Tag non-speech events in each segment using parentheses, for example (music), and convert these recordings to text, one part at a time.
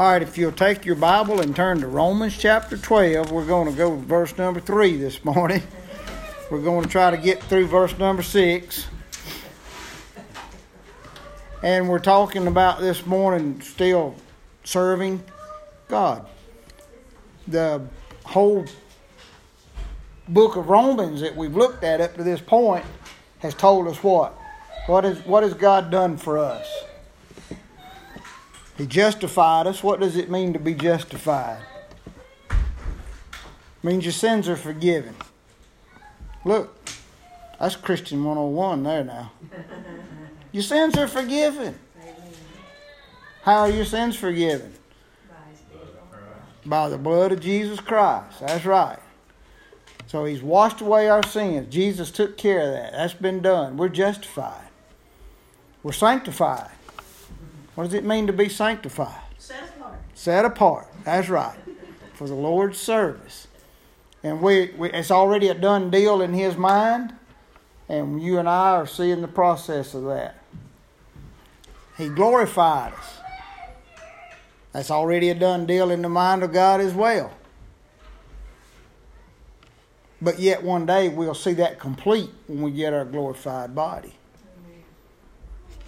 All right, if you'll take your Bible and turn to Romans chapter 12, we're going to go to verse number 3 this morning. We're going to try to get through verse number 6. And we're talking about this morning still serving God. The whole book of Romans that we've looked at up to this point has told us what? What, is, what has God done for us? He justified us. What does it mean to be justified? It means your sins are forgiven. Look, that's Christian 101 there now. (laughs) Your sins are forgiven. How are your sins forgiven? By the blood of Jesus Christ. That's right. So he's washed away our sins. Jesus took care of that. That's been done. We're justified. We're sanctified. What does it mean to be sanctified? Set apart. Set apart. That's right. For the Lord's service. And we, we it's already a done deal in his mind. And you and I are seeing the process of that. He glorified us. That's already a done deal in the mind of God as well. But yet one day we'll see that complete when we get our glorified body.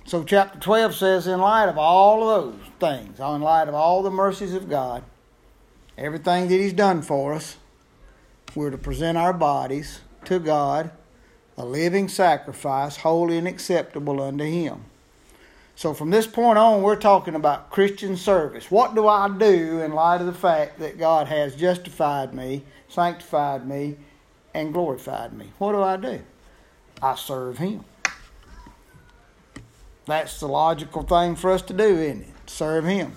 So, chapter 12 says, in light of all of those things, in light of all the mercies of God, everything that He's done for us, we're to present our bodies to God, a living sacrifice, holy and acceptable unto Him. So, from this point on, we're talking about Christian service. What do I do in light of the fact that God has justified me, sanctified me, and glorified me? What do I do? I serve Him. That's the logical thing for us to do, isn't it? Serve Him.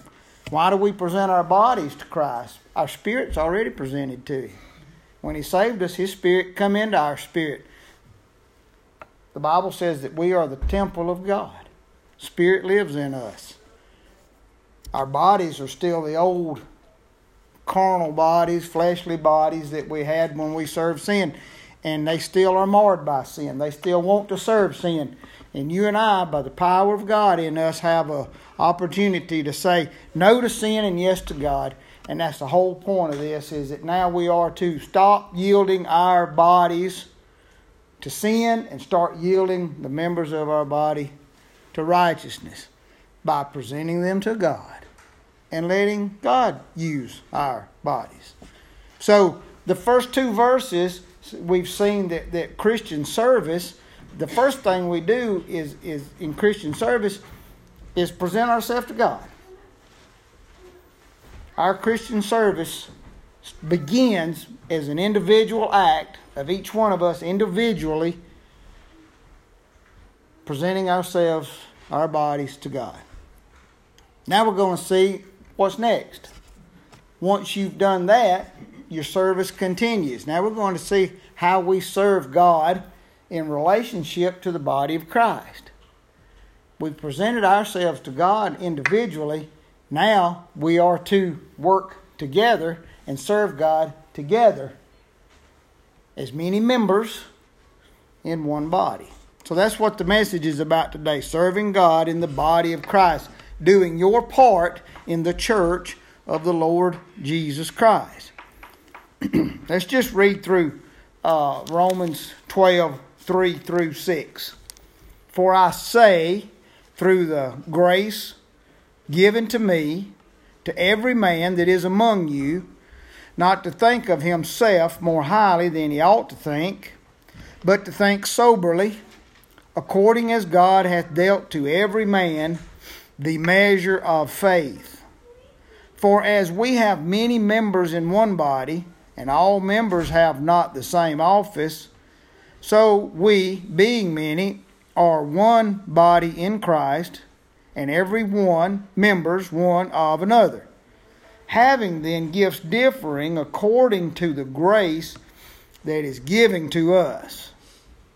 Why do we present our bodies to Christ? Our spirit's already presented to Him. When He saved us, His Spirit come into our spirit. The Bible says that we are the temple of God. Spirit lives in us. Our bodies are still the old carnal bodies, fleshly bodies that we had when we served sin, and they still are marred by sin. They still want to serve sin. And you and I, by the power of God in us, have an opportunity to say no to sin and yes to God. And that's the whole point of this is that now we are to stop yielding our bodies to sin and start yielding the members of our body to righteousness by presenting them to God and letting God use our bodies. So the first two verses, we've seen that, that Christian service the first thing we do is, is in Christian service is present ourselves to God. Our Christian service begins as an individual act of each one of us individually presenting ourselves, our bodies to God. Now we're going to see what's next. Once you've done that, your service continues. Now we're going to see how we serve God in relationship to the body of Christ. We've presented ourselves to God individually. Now we are to work together and serve God together as many members in one body. So that's what the message is about today serving God in the body of Christ, doing your part in the church of the Lord Jesus Christ. (clears throat) Let's just read through uh, Romans 12 3 through 6. For I say, through the grace given to me, to every man that is among you, not to think of himself more highly than he ought to think, but to think soberly, according as God hath dealt to every man the measure of faith. For as we have many members in one body, and all members have not the same office, so we, being many, are one body in Christ, and every one members one of another. Having then gifts differing according to the grace that is given to us.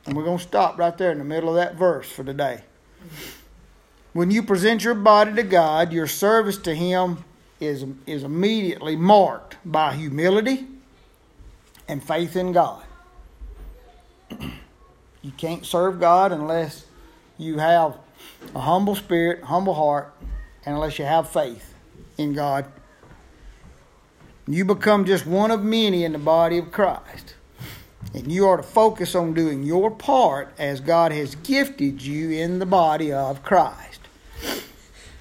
And we're going to stop right there in the middle of that verse for today. When you present your body to God, your service to Him is, is immediately marked by humility and faith in God. (clears throat) you can't serve God unless you have a humble spirit, humble heart, and unless you have faith in God. You become just one of many in the body of Christ. And you are to focus on doing your part as God has gifted you in the body of Christ.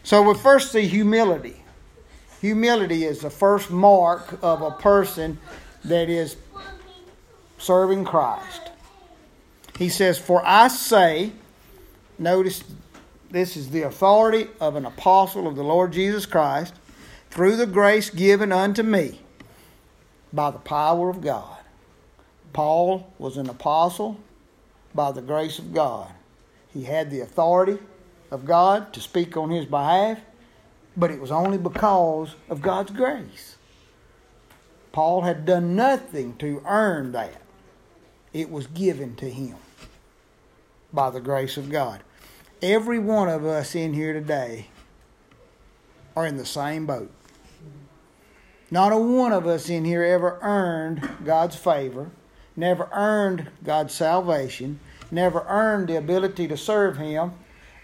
So we first see humility. Humility is the first mark of a person that is serving Christ. He says, For I say, notice this is the authority of an apostle of the Lord Jesus Christ, through the grace given unto me by the power of God. Paul was an apostle by the grace of God. He had the authority of God to speak on his behalf, but it was only because of God's grace. Paul had done nothing to earn that, it was given to him by the grace of God. Every one of us in here today are in the same boat. Not a one of us in here ever earned God's favor, never earned God's salvation, never earned the ability to serve Him.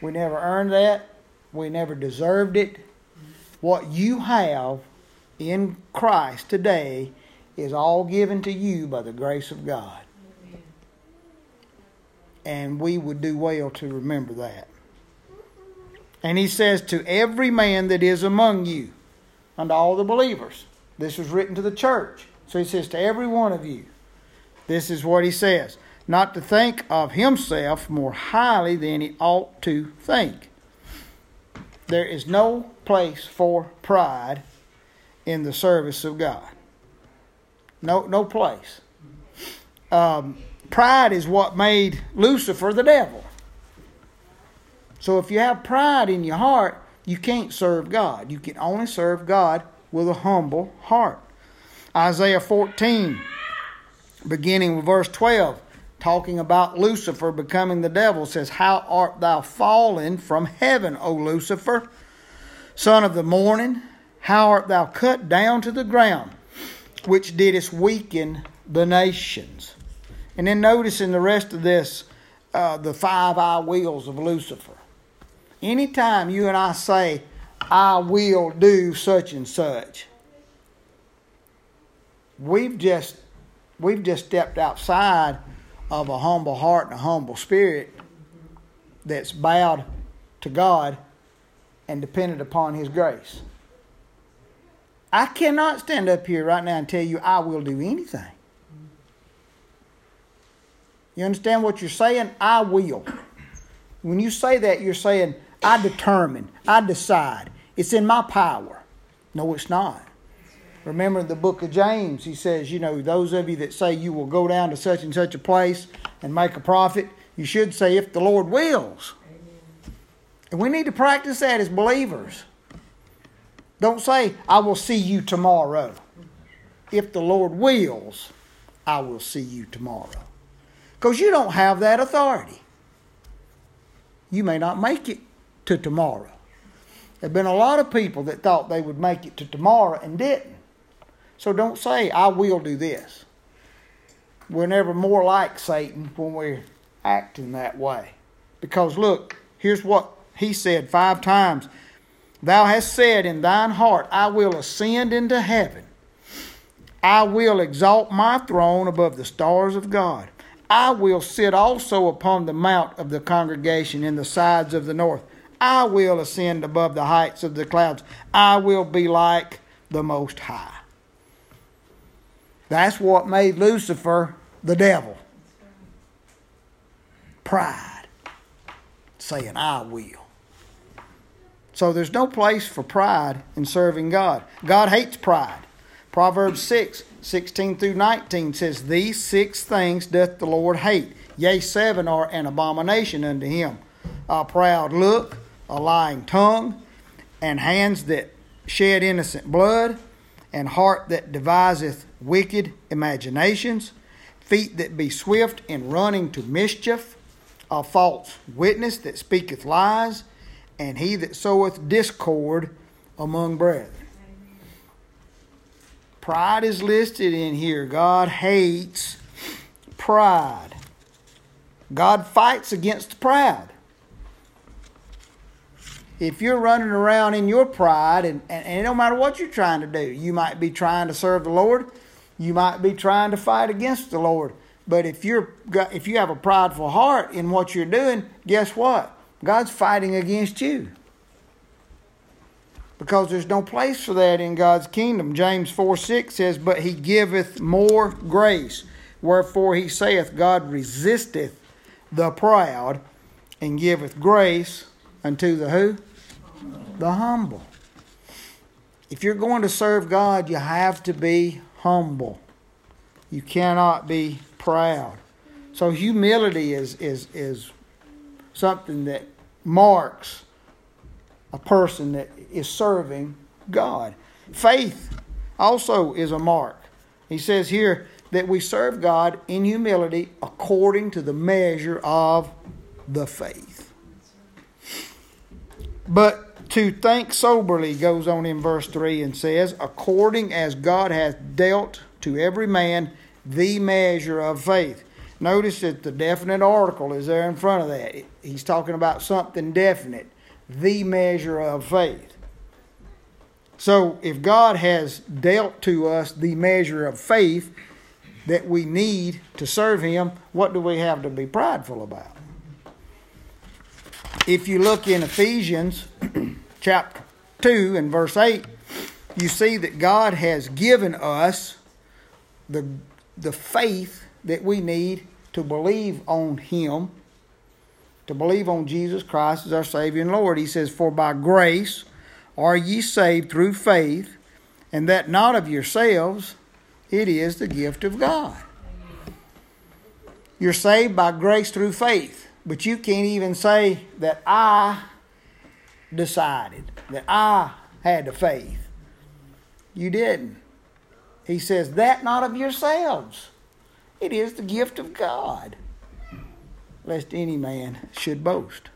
We never earned that. We never deserved it. What you have in Christ today is all given to you by the grace of God. And we would do well to remember that. And he says, To every man that is among you, unto all the believers. This was written to the church. So he says, To every one of you, this is what he says not to think of himself more highly than he ought to think. There is no place for pride in the service of God. No, no place. Um, pride is what made Lucifer the devil. So if you have pride in your heart, you can't serve God. You can only serve God with a humble heart. Isaiah 14, beginning with verse 12, talking about Lucifer becoming the devil, says, How art thou fallen from heaven, O Lucifer, son of the morning? How art thou cut down to the ground? which didst weaken the nations. And then notice in the rest of this, uh, the five I wills of Lucifer. Anytime you and I say, I will do such and such, we've just we've just stepped outside of a humble heart and a humble spirit that's bowed to God and dependent upon His grace. I cannot stand up here right now and tell you I will do anything. You understand what you're saying? I will. When you say that, you're saying, I determine, I decide. It's in my power. No, it's not. Remember the book of James, he says, you know, those of you that say you will go down to such and such a place and make a profit, you should say, if the Lord wills. And we need to practice that as believers. Don't say, I will see you tomorrow. If the Lord wills, I will see you tomorrow. Because you don't have that authority. You may not make it to tomorrow. There have been a lot of people that thought they would make it to tomorrow and didn't. So don't say, I will do this. We're never more like Satan when we're acting that way. Because look, here's what he said five times Thou hast said in thine heart, I will ascend into heaven. I will exalt my throne above the stars of God. I will sit also upon the mount of the congregation in the sides of the north. I will ascend above the heights of the clouds. I will be like the Most High. That's what made Lucifer the devil. Pride. Saying, I will. So there's no place for pride in serving God. God hates pride. Proverbs 6, 16 through 19 says, These six things doth the Lord hate. Yea, seven are an abomination unto him a proud look, a lying tongue, and hands that shed innocent blood, and heart that deviseth wicked imaginations, feet that be swift in running to mischief, a false witness that speaketh lies and he that soweth discord among brethren. Pride is listed in here. God hates pride. God fights against the proud. if you're running around in your pride, and, and, and it don't matter what you're trying to do, you might be trying to serve the Lord, you might be trying to fight against the Lord. But if you're if you have a prideful heart in what you're doing, guess what? God's fighting against you. Because there's no place for that in God's kingdom. James 4 6 says, But he giveth more grace. Wherefore he saith, God resisteth the proud and giveth grace unto the who? The humble. If you're going to serve God, you have to be humble. You cannot be proud. So humility is is is something that marks a person that is serving God. Faith also is a mark. He says here that we serve God in humility according to the measure of the faith. But to think soberly goes on in verse 3 and says, according as God hath dealt to every man the measure of faith. Notice that the definite article is there in front of that. He's talking about something definite, the measure of faith. So if God has dealt to us the measure of faith, that we need to serve Him, what do we have to be prideful about? If you look in Ephesians (clears throat) chapter 2 and verse 8, you see that God has given us the, the faith that we need to believe on Him, to believe on Jesus Christ as our Savior and Lord. He says, For by grace are ye saved through faith, and that not of yourselves, it is the gift of God. You're saved by grace through faith, but you can't even say that I decided, that I had the faith. You didn't. He says, That not of yourselves. It is the gift of God, lest any man should boast.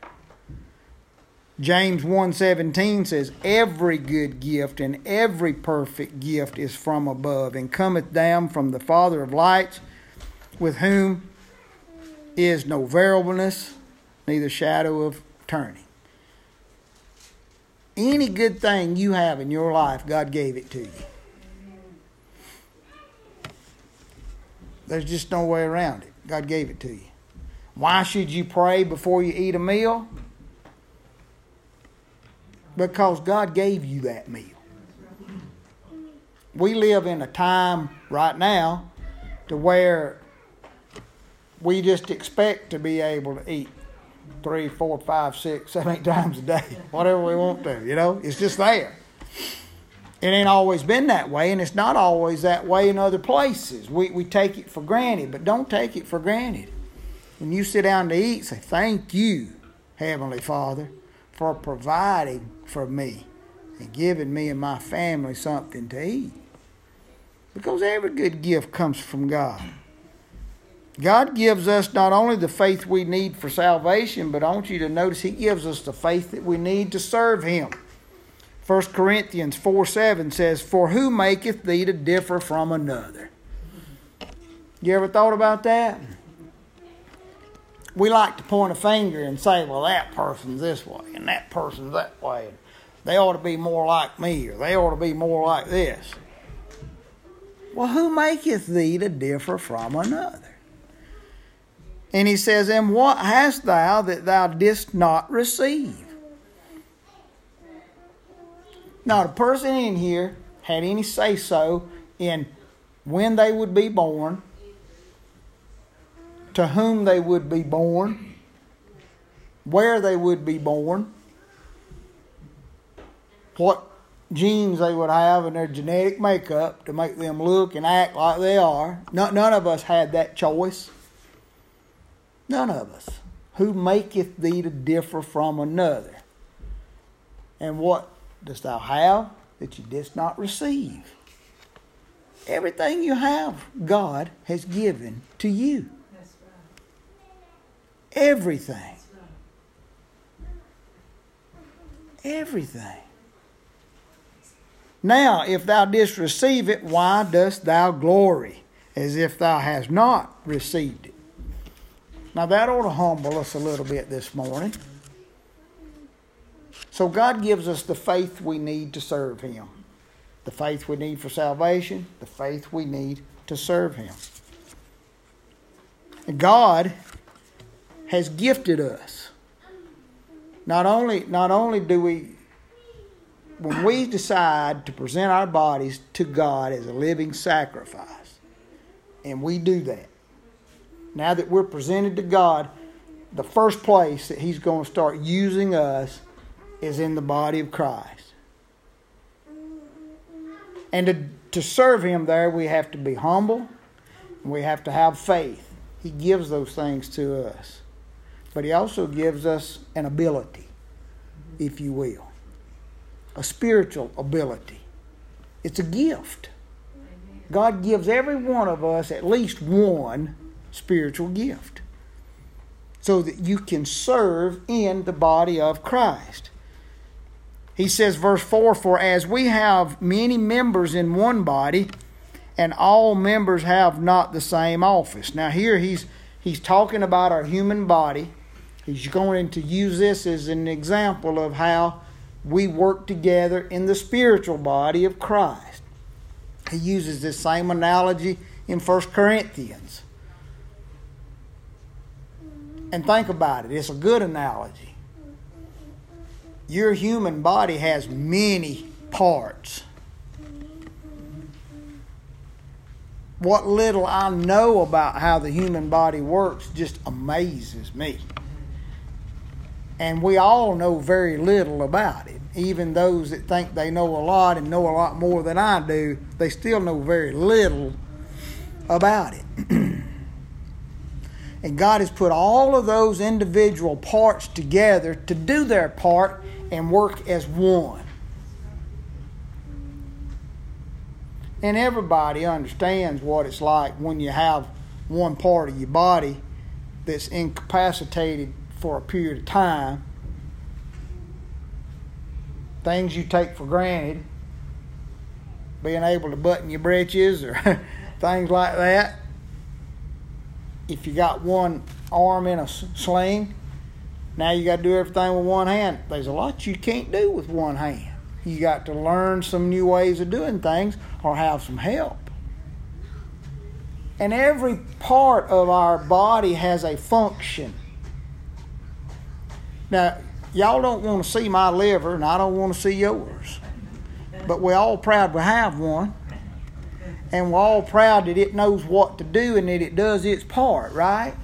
James 1:17 says every good gift and every perfect gift is from above and cometh down from the father of lights with whom is no variableness neither shadow of turning. Any good thing you have in your life God gave it to you. There's just no way around it. God gave it to you. Why should you pray before you eat a meal? because God gave you that meal. We live in a time right now to where we just expect to be able to eat three, four, five, six, (laughs) seven, eight times a day, whatever we want to. You know, it's just there. It ain't always been that way, and it's not always that way in other places. We, we take it for granted, but don't take it for granted. When you sit down to eat, say, Thank you, Heavenly Father, for providing for me and giving me and my family something to eat. Because every good gift comes from God. God gives us not only the faith we need for salvation, but I want you to notice He gives us the faith that we need to serve Him. 1 Corinthians 4 7 says, For who maketh thee to differ from another? You ever thought about that? We like to point a finger and say, Well, that person's this way, and that person's that way. And They ought to be more like me, or they ought to be more like this. Well, who maketh thee to differ from another? And he says, And what hast thou that thou didst not receive? Not a person in here had any say so in when they would be born, to whom they would be born, where they would be born, what genes they would have in their genetic makeup to make them look and act like they are. None, none of us had that choice. None of us. Who maketh thee to differ from another? And what dost thou have that you didst not receive? Everything you have, God has given to you. Everything. Everything. Now, if thou didst receive it, why dost thou glory, as if thou hast not received it? Now, that ought to humble us a little bit this morning. So God gives us the faith we need to serve Him. The faith we need for salvation, the faith we need to serve Him. And God has gifted us. Not only, not only do we, when we decide to present our bodies to God as a living sacrifice, and we do that, now that we're presented to God, the first place that He's going to start using us is in the body of Christ. And to, to serve Him there, we have to be humble, we have to have faith. He gives those things to us. But He also gives us an ability, if you will, a spiritual ability. It's a gift. God gives every one of us at least one spiritual gift so that you can serve in the body of Christ. He says, verse 4 For as we have many members in one body, and all members have not the same office. Now, here he's, he's talking about our human body. He's going to use this as an example of how we work together in the spiritual body of Christ. He uses this same analogy in 1 Corinthians. And think about it, it's a good analogy. Your human body has many parts. What little I know about how the human body works just amazes me. And we all know very little about it. Even those that think they know a lot and know a lot more than I do, they still know very little about it. (clears throat) And God has put all of those individual parts together to do their part and work as one. And everybody understands what it's like when you have one part of your body that's incapacitated for a period of time. Things you take for granted, being able to button your breeches or (laughs) things like that if you got one arm in a sling, now you got to do everything with one hand. There's a lot you can't do with one hand. You got to learn some new ways of doing things or have some help. And every part of our body has a function. Now, y'all don't want to see my liver, and I don't want to see yours. But we're all proud we have one and we're all proud that it knows what to do and that it does its part, right?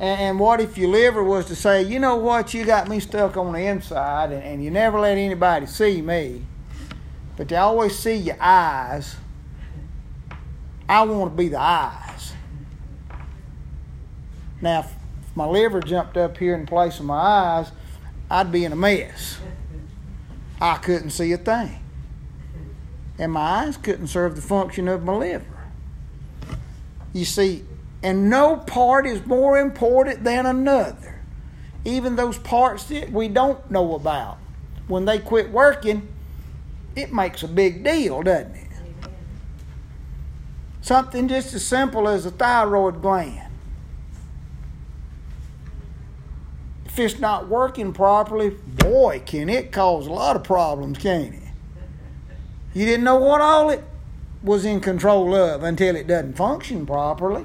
And what if your liver was to say, you know what, you got me stuck on the inside and, and you never let anybody see me, but they always see your eyes. I want to be the eyes. Now, my liver jumped up here in place of my eyes, I'd be in a mess. I couldn't see a thing and my eyes couldn't serve the function of my liver. You see, and no part is more important than another. Even those parts that we don't know about. When they quit working, it makes a big deal, doesn't it? Something just as simple as a thyroid gland. It's not working properly, boy, can it cause a lot of problems, can't it? You didn't know what all it was in control of until it doesn't function properly.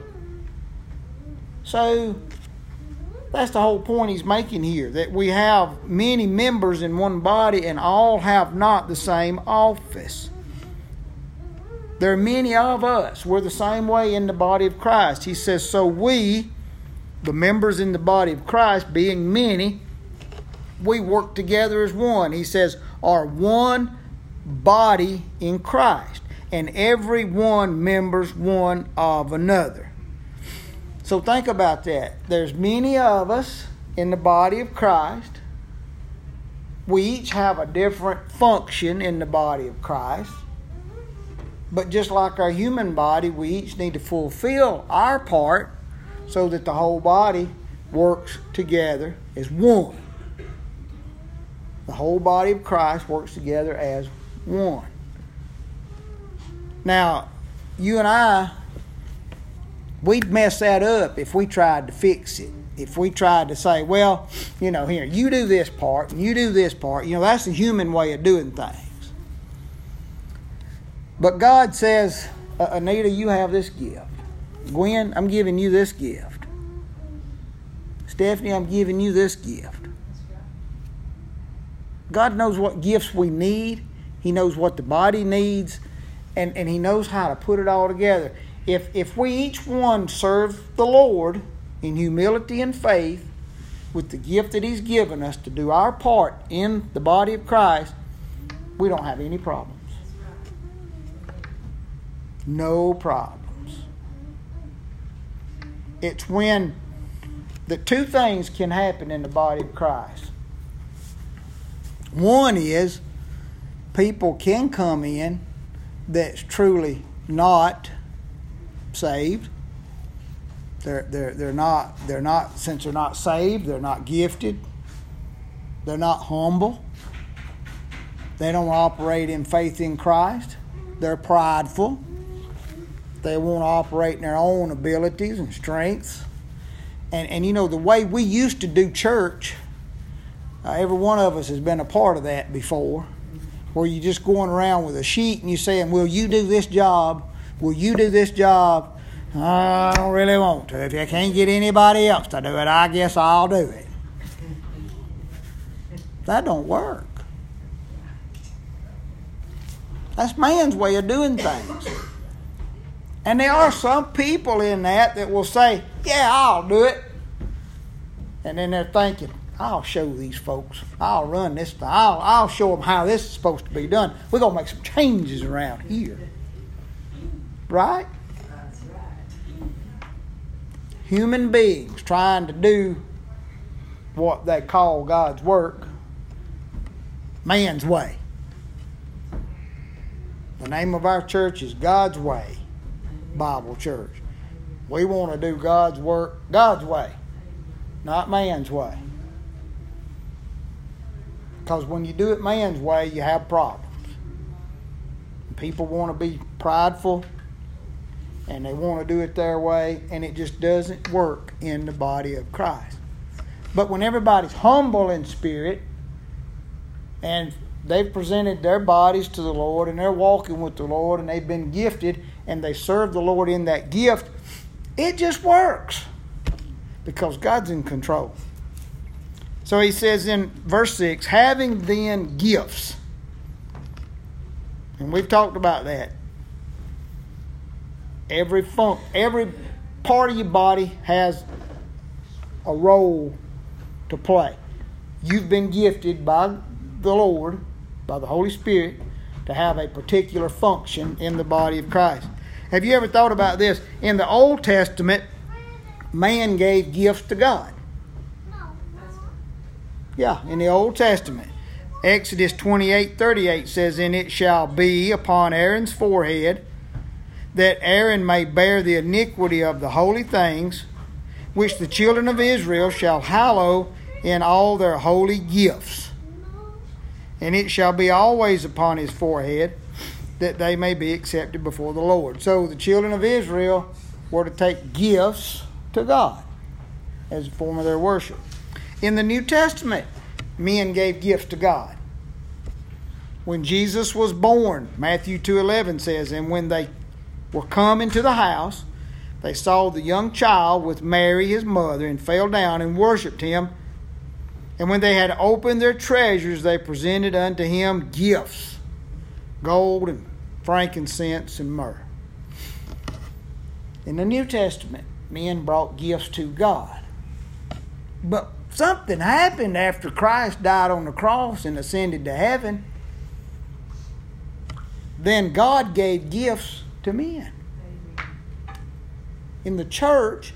So that's the whole point he's making here that we have many members in one body and all have not the same office. There are many of us. We're the same way in the body of Christ. He says, So we, the members in the body of Christ, being many, we work together as one. He says, are one body in Christ, and every one members one of another. So think about that. There's many of us in the body of Christ. We each have a different function in the body of Christ. But just like our human body, we each need to fulfill our part so that the whole body works together as one. The whole body of Christ works together as one. Now, you and I we'd mess that up if we tried to fix it. If we tried to say, well, you know, here, you do this part and you do this part, you know, that's the human way of doing things. But God says, Anita, you have this gift. Gwen, I'm giving you this gift. Stephanie, I'm giving you this gift. God knows what gifts we need. He knows what the body needs, and, and He knows how to put it all together. If, if we each one serve the Lord in humility and faith with the gift that He's given us to do our part in the body of Christ, we don't have any problems. No problems. It's when the two things can happen in the body of Christ. One is people can come in that's truly not saved. They're, they're, they're not they're not since they're not saved, they're not gifted, they're not humble. They don't operate in faith in Christ. They're prideful. They want to operate in their own abilities and strengths. And, and you know, the way we used to do church, uh, every one of us has been a part of that before, where you're just going around with a sheet and you're saying, Will you do this job? Will you do this job? I don't really want to. If you can't get anybody else to do it, I guess I'll do it. That don't work. That's man's way of doing things. And there are some people in that that will say, Yeah, I'll do it. And then they're thinking, I'll show these folks. I'll run this. I'll, I'll show them how this is supposed to be done. We're going to make some changes around here. Right? That's right. Human beings trying to do what they call God's work man's way. The name of our church is God's Way. Bible church. We want to do God's work God's way, not man's way. Because when you do it man's way, you have problems. People want to be prideful and they want to do it their way, and it just doesn't work in the body of Christ. But when everybody's humble in spirit and they've presented their bodies to the Lord and they're walking with the Lord and they've been gifted and they serve the Lord in that gift, it just works because God's in control. So he says in verse 6 having then gifts, and we've talked about that. Every fun- every part of your body has a role to play. You've been gifted by the Lord, by the Holy Spirit, to have a particular function in the body of Christ. Have you ever thought about this? In the Old Testament, man gave gifts to God. Yeah, in the Old Testament. Exodus 28 38 says, And it shall be upon Aaron's forehead that Aaron may bear the iniquity of the holy things, which the children of Israel shall hallow in all their holy gifts. And it shall be always upon his forehead that they may be accepted before the Lord. So the children of Israel were to take gifts to God as a form of their worship. In the New Testament, men gave gifts to God. When Jesus was born, Matthew 2:11 says, "And when they were come into the house, they saw the young child with Mary his mother and fell down and worshiped him. And when they had opened their treasures, they presented unto him gifts gold and frankincense and myrrh. In the New Testament, men brought gifts to God. But something happened after Christ died on the cross and ascended to heaven. Then God gave gifts to men. In the church,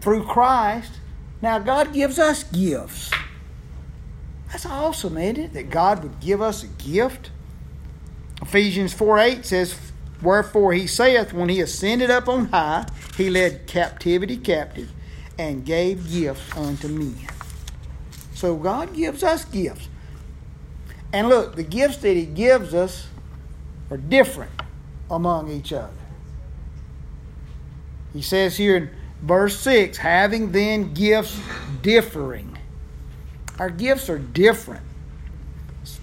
through Christ, now God gives us gifts. That's awesome, isn't it? That God would give us a gift. Ephesians 4 8 says, Wherefore he saith, When he ascended up on high, he led captivity captive and gave gifts unto men. So God gives us gifts. And look, the gifts that he gives us are different among each other. He says here in verse 6 having then gifts differing. Our gifts are different.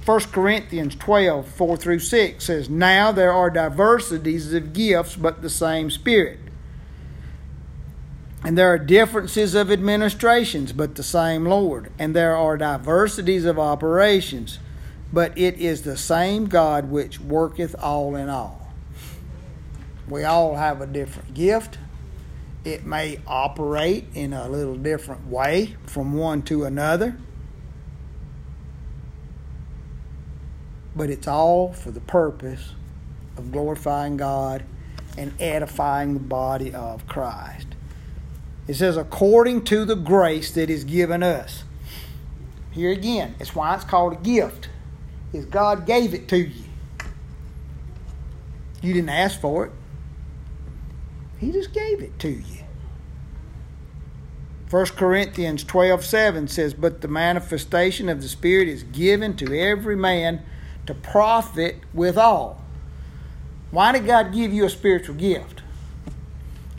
1 Corinthians 12, 4 through 6 says, Now there are diversities of gifts, but the same Spirit. And there are differences of administrations, but the same Lord. And there are diversities of operations, but it is the same God which worketh all in all. We all have a different gift. It may operate in a little different way from one to another. But it's all for the purpose of glorifying God and edifying the body of Christ. It says, according to the grace that is given us. Here again, it's why it's called a gift. Is God gave it to you. You didn't ask for it. He just gave it to you. 1 Corinthians 12 7 says, But the manifestation of the Spirit is given to every man to profit withal. Why did God give you a spiritual gift?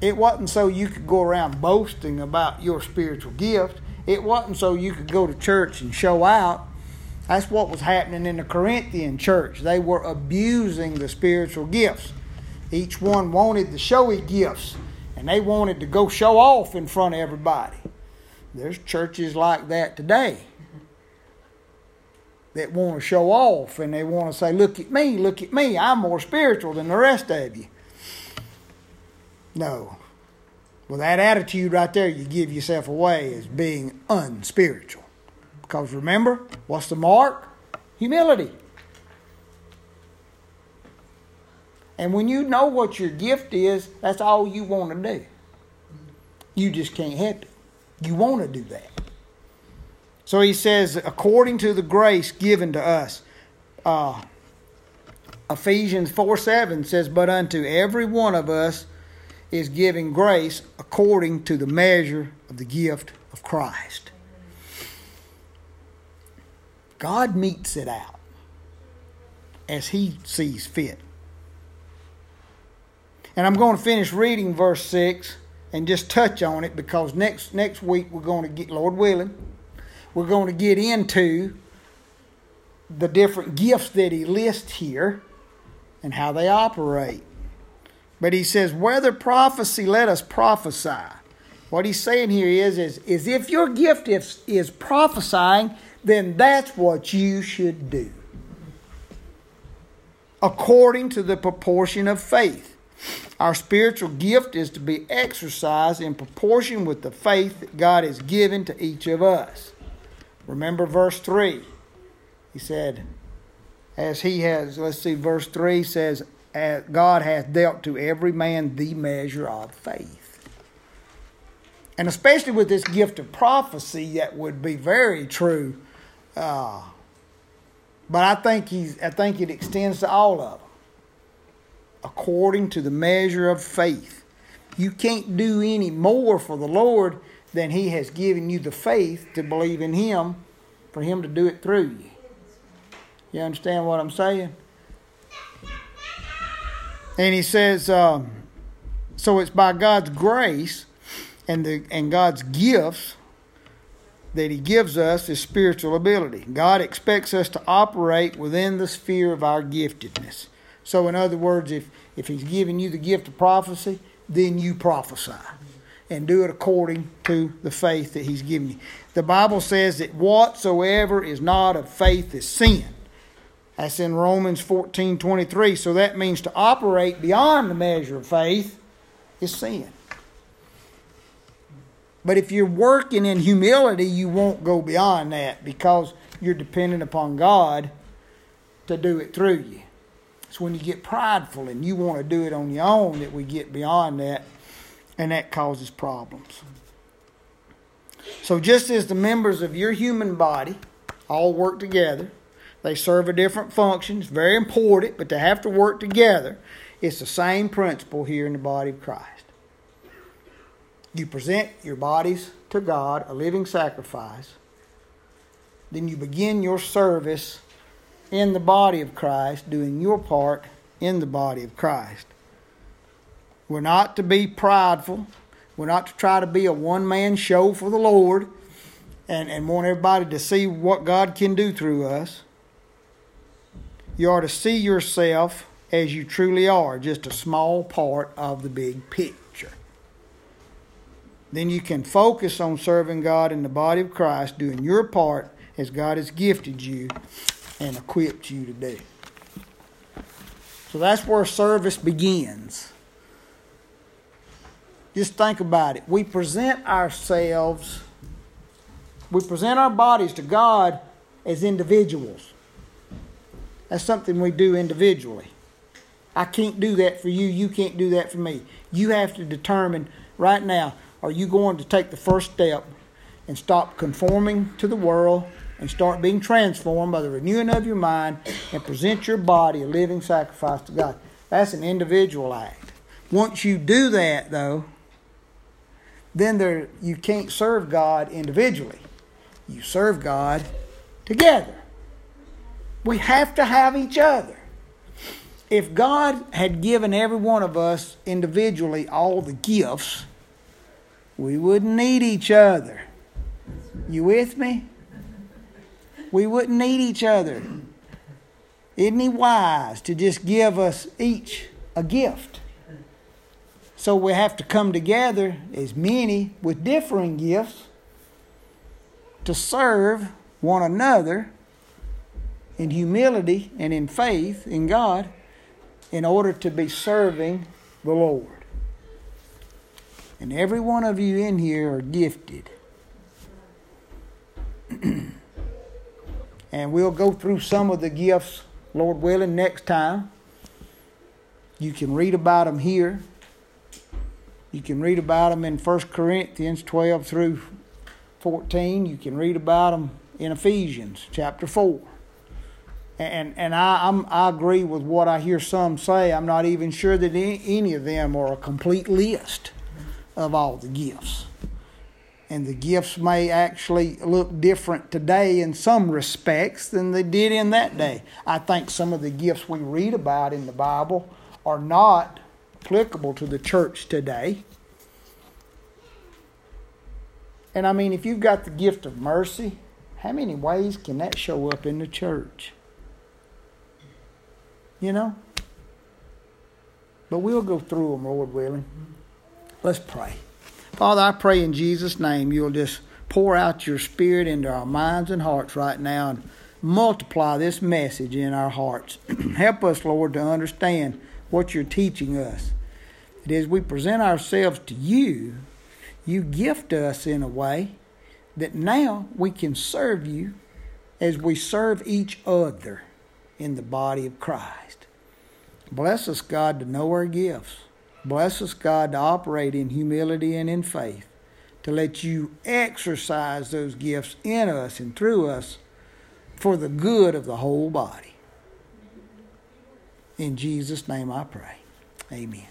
It wasn't so you could go around boasting about your spiritual gift. It wasn't so you could go to church and show out. That's what was happening in the Corinthian church. They were abusing the spiritual gifts. Each one wanted the showy gifts, and they wanted to go show off in front of everybody. There's churches like that today that want to show off and they want to say, Look at me, look at me, I'm more spiritual than the rest of you. No. Well, that attitude right there, you give yourself away as being unspiritual. Because remember, what's the mark? Humility. And when you know what your gift is, that's all you want to do. You just can't help it. You want to do that. So he says, according to the grace given to us. Uh, Ephesians 4 7 says, But unto every one of us is given grace according to the measure of the gift of Christ. God metes it out as He sees fit. And I'm going to finish reading verse 6 and just touch on it because next next week we're going to get Lord willing, we're going to get into the different gifts that he lists here and how they operate. But he says, whether prophecy, let us prophesy. What he's saying here is, is, is if your gift is, is prophesying, then that's what you should do. According to the proportion of faith. Our spiritual gift is to be exercised in proportion with the faith that God has given to each of us. Remember verse 3. He said, as he has, let's see, verse 3 says, God hath dealt to every man the measure of faith. And especially with this gift of prophecy, that would be very true. Uh, but I think he's, I think it extends to all of them according to the measure of faith. You can't do any more for the Lord than He has given you the faith to believe in Him for Him to do it through you. You understand what I'm saying? And He says, um, so it's by God's grace and the and God's gifts that He gives us His spiritual ability. God expects us to operate within the sphere of our giftedness. So, in other words, if, if He's giving you the gift of prophecy, then you prophesy and do it according to the faith that He's given you. The Bible says that whatsoever is not of faith is sin. That's in Romans 14 23. So that means to operate beyond the measure of faith is sin. But if you're working in humility, you won't go beyond that because you're dependent upon God to do it through you. It's when you get prideful and you want to do it on your own that we get beyond that, and that causes problems. So, just as the members of your human body all work together, they serve a different function. It's very important, but they have to work together. It's the same principle here in the body of Christ. You present your bodies to God, a living sacrifice. Then you begin your service in the body of Christ, doing your part in the body of Christ. We're not to be prideful. We're not to try to be a one man show for the Lord and, and want everybody to see what God can do through us. You are to see yourself as you truly are, just a small part of the big picture. Then you can focus on serving God in the body of Christ, doing your part as God has gifted you and equipped you to do. So that's where service begins. Just think about it. We present ourselves, we present our bodies to God as individuals. That's something we do individually. I can't do that for you. You can't do that for me. You have to determine right now are you going to take the first step and stop conforming to the world and start being transformed by the renewing of your mind and present your body a living sacrifice to God? That's an individual act. Once you do that, though, then there you can't serve God individually. You serve God together. We have to have each other. If God had given every one of us individually all the gifts, we wouldn't need each other. You with me? We wouldn't need each other. Isn't he wise to just give us each a gift? So we have to come together as many with differing gifts to serve one another in humility and in faith in God in order to be serving the Lord. And every one of you in here are gifted. (clears throat) and we'll go through some of the gifts, Lord willing, next time. You can read about them here. You can read about them in 1 Corinthians 12 through 14. You can read about them in Ephesians chapter 4. And, and I, I'm, I agree with what I hear some say. I'm not even sure that any, any of them are a complete list of all the gifts. And the gifts may actually look different today in some respects than they did in that day. I think some of the gifts we read about in the Bible are not applicable to the church today. And I mean, if you've got the gift of mercy, how many ways can that show up in the church? You know? But we'll go through them, Lord willing. Let's pray. Father, I pray in Jesus' name you'll just pour out your spirit into our minds and hearts right now and multiply this message in our hearts. (clears throat) Help us, Lord, to understand what you're teaching us. That as we present ourselves to you, you gift us in a way that now we can serve you as we serve each other in the body of Christ. Bless us, God, to know our gifts. Bless us, God, to operate in humility and in faith, to let you exercise those gifts in us and through us for the good of the whole body. In Jesus' name I pray. Amen.